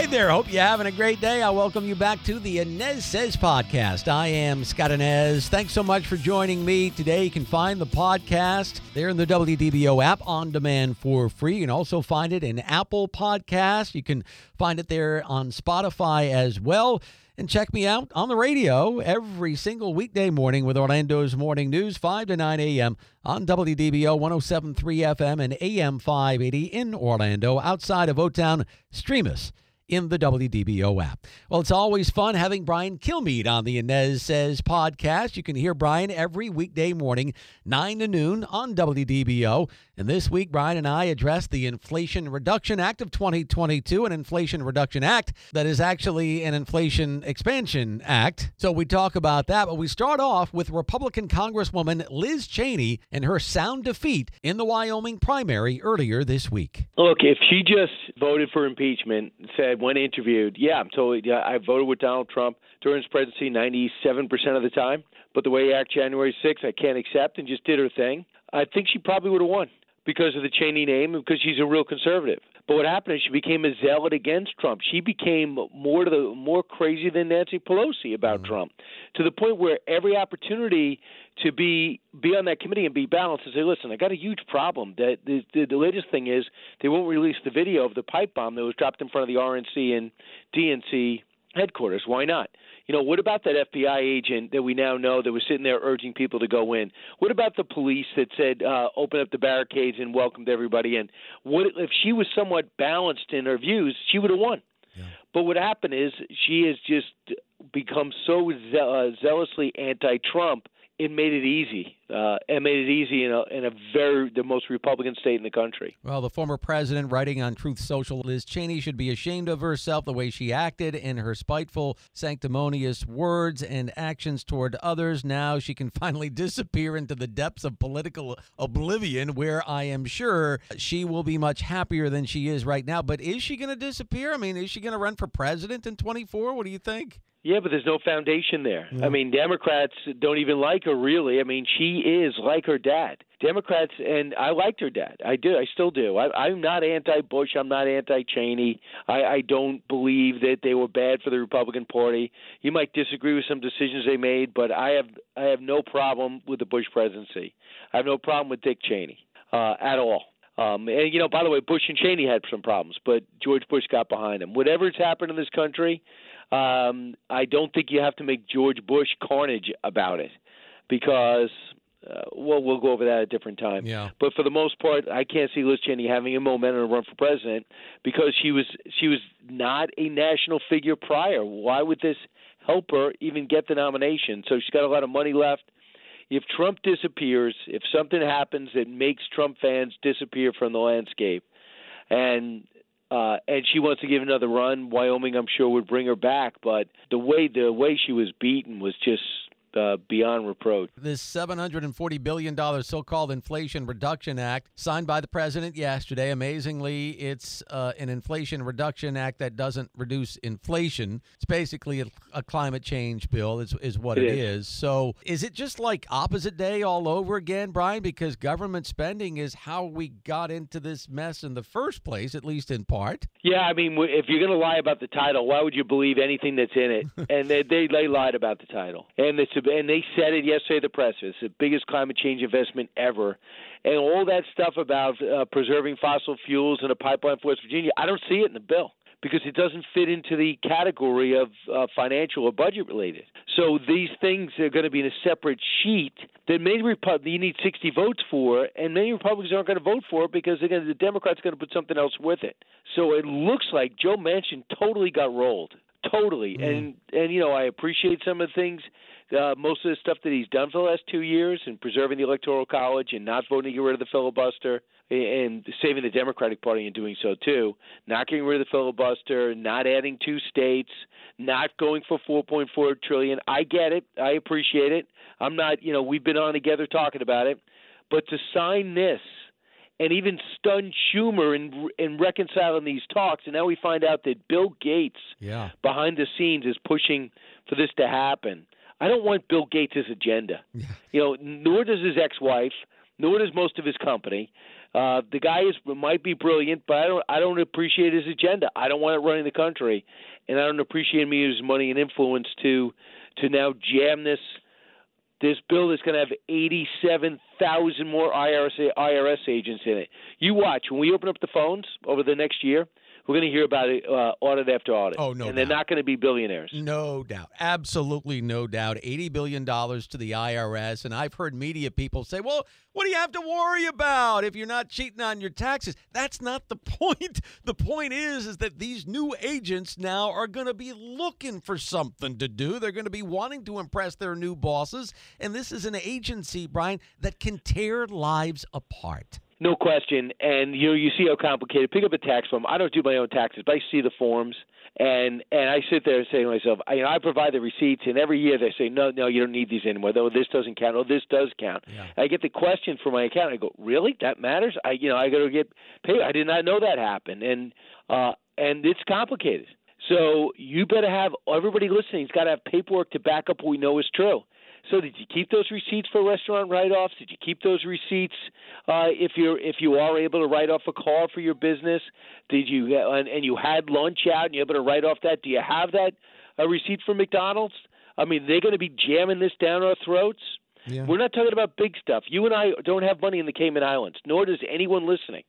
Hey there, hope you're having a great day. I welcome you back to the Anez Says podcast. I am Scott Anez. Thanks so much for joining me today. You can find the podcast there in the WDBO app on demand for free. You can also find it in Apple Podcast. You can find it there on Spotify as well. And check me out on the radio every single weekday morning with Orlando's Morning News, 5 to 9 a.m. on WDBO 1073 FM and AM 580 in Orlando, outside of O Town. Stream us in the WDBO app. Well, it's always fun having Brian Kilmeade on the Anez Says podcast. You can hear Brian every weekday morning, 9 to noon on WDBO. And this week, Brian and I addressed the Inflation Reduction Act of 2022, an Inflation Reduction Act that is actually an Inflation Expansion Act. So we talk about that, but we start off with Republican Congresswoman Liz Cheney and her sound defeat in the Wyoming primary earlier this week. Look, if she just voted for impeachment, said when interviewed, yeah, I'm totally. Yeah, I voted with Donald Trump during his presidency 97% of the time. But the way he acted January 6th, I can't accept, and just did her thing. I think she probably would have won because of the Cheney name and because she's a real conservative. But what happened is she became a zealot against Trump. She became more to the more crazy than Nancy Pelosi about mm-hmm. Trump, to the point where every opportunity to be be on that committee and be balanced and say, listen, I got a huge problem. That the, the, the latest thing is they won't release the video of the pipe bomb that was dropped in front of the RNC and DNC headquarters. Why not? You know, what about that FBI agent that we now know that was sitting there urging people to go in? What about the police that said uh, open up the barricades and welcomed everybody in? What if she was somewhat balanced in her views? She would have won. Yeah. But what happened is she has just become so ze- uh, zealously anti-Trump it made it easy. Uh, it made it easy in a, in a very the most Republican state in the country. Well, the former president, writing on Truth Social, Liz Cheney should be ashamed of herself the way she acted in her spiteful, sanctimonious words and actions toward others. Now she can finally disappear into the depths of political oblivion, where I am sure she will be much happier than she is right now. But is she going to disappear? I mean, is she going to run for president in 24? What do you think? Yeah, but there's no foundation there. Yeah. I mean, Democrats don't even like her really. I mean, she is like her dad. Democrats, and I liked her dad. I do. I still do. I, I'm not anti-Bush. I'm not anti-Cheney. I, I don't believe that they were bad for the Republican Party. You might disagree with some decisions they made, but I have I have no problem with the Bush presidency. I have no problem with Dick Cheney uh, at all. Um, and you know, by the way, Bush and Cheney had some problems, but George Bush got behind them. Whatever's happened in this country, um, I don't think you have to make George Bush carnage about it because uh, well, we'll go over that at a different time. Yeah. But for the most part, I can't see Liz Cheney having a momentum to run for president because she was she was not a national figure prior. Why would this help her even get the nomination? So she's got a lot of money left. If Trump disappears, if something happens that makes Trump fans disappear from the landscape, and uh, and she wants to give another run. Wyoming, I'm sure, would bring her back, but the way the way she was beaten was just uh, beyond reproach. This $740 billion so called Inflation Reduction Act, signed by the president yesterday. Amazingly, it's uh, an Inflation Reduction Act that doesn't reduce inflation. It's basically a, a climate change bill, is, is what it, it is. is. So, is it just like opposite day all over again, Brian? Because government spending is how we got into this mess in the first place, at least in part. Yeah, I mean, if you're going to lie about the title, why would you believe anything that's in it? and they, they, they lied about the title. And it's and they said it yesterday at the press. It's the biggest climate change investment ever, and all that stuff about uh, preserving fossil fuels and a pipeline for West Virginia. I don't see it in the bill because it doesn't fit into the category of uh, financial or budget related. So these things are going to be in a separate sheet that many Republicans you need 60 votes for, and many Republicans aren't going to vote for it because gonna, the Democrats are going to put something else with it. So it looks like Joe Manchin totally got rolled, totally. Mm. And and you know I appreciate some of the things uh, most of the stuff that he's done for the last two years in preserving the Electoral College and not voting to get rid of the filibuster and saving the Democratic Party in doing so too, not getting rid of the filibuster, not adding two states, not going for 4.4 trillion. I get it. I appreciate it. I'm not, you know, we've been on together talking about it, but to sign this and even stun Schumer in in reconciling these talks, and now we find out that Bill Gates, yeah. behind the scenes, is pushing for this to happen. I don't want Bill Gates' agenda. Yeah. You know, nor does his ex-wife, nor does most of his company. Uh, the guy is might be brilliant, but I don't I don't appreciate his agenda. I don't want it running the country, and I don't appreciate him using money and influence to to now jam this this bill is going to have 87,000 more IRS IRS agents in it. You watch when we open up the phones over the next year. We're going to hear about it uh, audit after audit. Oh, no And they're doubt. not going to be billionaires. No doubt. Absolutely no doubt. $80 billion to the IRS. And I've heard media people say, well, what do you have to worry about if you're not cheating on your taxes? That's not the point. The point is, is that these new agents now are going to be looking for something to do. They're going to be wanting to impress their new bosses. And this is an agency, Brian, that can tear lives apart. No question. And you know, you see how complicated. Pick up a tax form. I don't do my own taxes, but I see the forms, and and I sit there and say to myself, I, you know, I provide the receipts, and every year they say, no, no, you don't need these anymore. Though this doesn't count. Oh, this does count. Yeah. I get the question for my account. I go, really? That matters? I you know, I got to get paid. I did not know that happened, and uh, and it's complicated. So you better have everybody listening's got to have paperwork to back up what we know is true. So did you keep those receipts for restaurant write-offs? Did you keep those receipts uh, if you're if you are able to write off a car for your business? Did you and, and you had lunch out and you're able to write off that? Do you have that a receipt from McDonald's? I mean, they're going to be jamming this down our throats. Yeah. We're not talking about big stuff. You and I don't have money in the Cayman Islands, nor does anyone listening.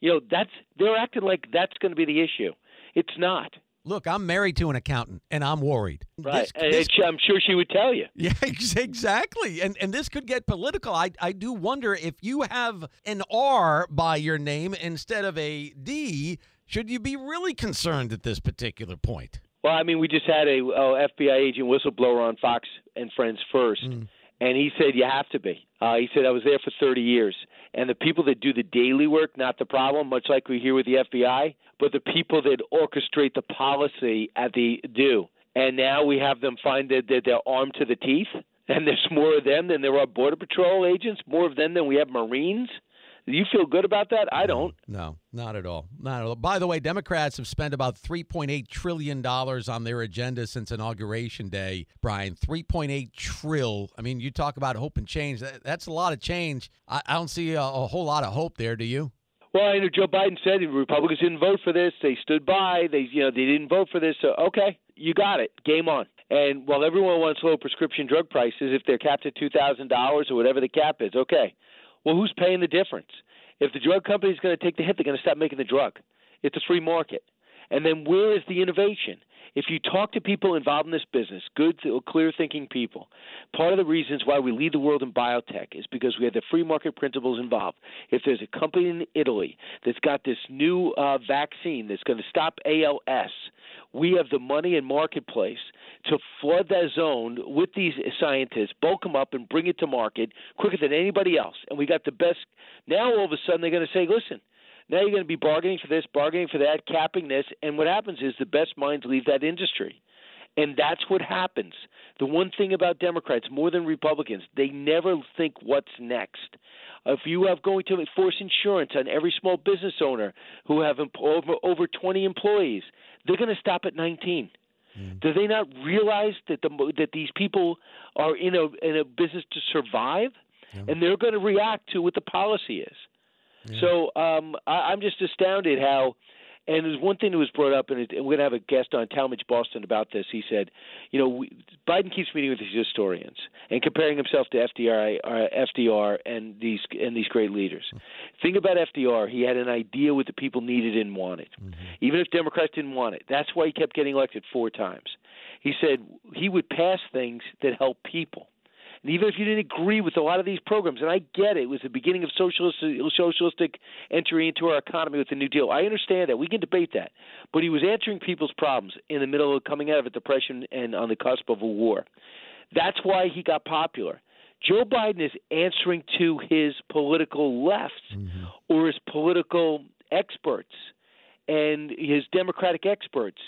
You know, that's they're acting like that's going to be the issue. It's not. Look, I'm married to an accountant, and I'm worried. Right. This- this I'm sure she would tell you. Yeah, exactly. And and this could get political. I I do wonder if you have an R by your name instead of a D, should you be really concerned at this particular point? Well, I mean, we just had a uh, FBI agent whistleblower on Fox and Friends first, and he said you have to be. Uh, he said I was there for 30 years, and the people that do the daily work, not the problem, much like we hear with the FBI, but the people that orchestrate the policy at the do. And now we have them find that, that they're armed to the teeth, and there's more of them than there are border patrol agents, more of them than we have Marines. Do you feel good about that? I don't. No, not at all. Not at all. By the way, Democrats have spent about $3.8 trillion on their agenda since Inauguration Day. Brian, $3.8 trill. I mean, you talk about hope and change. That, that's a lot of change. I, I don't see a, a whole lot of hope there, do you? Well, I know Joe Biden said the Republicans didn't vote for this. They stood by. They, you know, they didn't vote for this. So, okay, you got it. Game on. And while everyone wants low prescription drug prices, if they're capped at two thousand dollars or whatever the cap is, okay. Well, who's paying the difference? If the drug company is going to take the hit, they're going to stop making the drug. It's a free market. And then where is the innovation? If you talk to people involved in this business, good, clear thinking people, part of the reasons why we lead the world in biotech is because we have the free market principles involved. If there's a company in Italy that's got this new uh, vaccine that's going to stop ALS, we have the money and marketplace to flood that zone with these scientists, bulk them up, and bring it to market quicker than anybody else. And we got the best. Now all of a sudden they're going to say, listen, now you're going to be bargaining for this, bargaining for that, capping this, and what happens is the best minds leave that industry. And that's what happens. The one thing about Democrats, more than Republicans, they never think what's next. If you have going to force insurance on every small business owner who have over over 20 employees, they're going to stop at 19. Mm. Do they not realize that the that these people are in a in a business to survive, and they're going to react to what the policy is? So um, I, I'm just astounded how. And there's one thing that was brought up, and, it, and we're going to have a guest on Talmage Boston about this. He said, you know, we, Biden keeps meeting with these historians and comparing himself to FDR, uh, FDR, and these and these great leaders. Think about FDR; he had an idea what the people needed and wanted, even if Democrats didn't want it. That's why he kept getting elected four times. He said he would pass things that help people. And even if you didn't agree with a lot of these programs, and I get it, it was the beginning of socialist, socialistic entry into our economy with the New Deal. I understand that. We can debate that. But he was answering people's problems in the middle of coming out of a depression and on the cusp of a war. That's why he got popular. Joe Biden is answering to his political left mm-hmm. or his political experts and his Democratic experts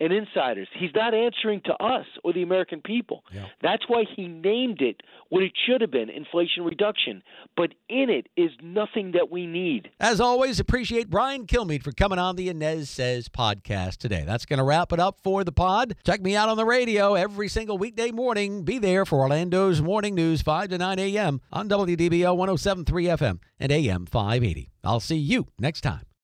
and insiders. He's not answering to us or the American people. Yeah. That's why he named it what it should have been inflation reduction. But in it is nothing that we need. As always, appreciate Brian Kilmeade for coming on the Anez Says podcast today. That's going to wrap it up for the pod. Check me out on the radio every single weekday morning. Be there for Orlando's morning news, 5 to 9 a.m. on WDBO 1073 FM and AM 580. I'll see you next time.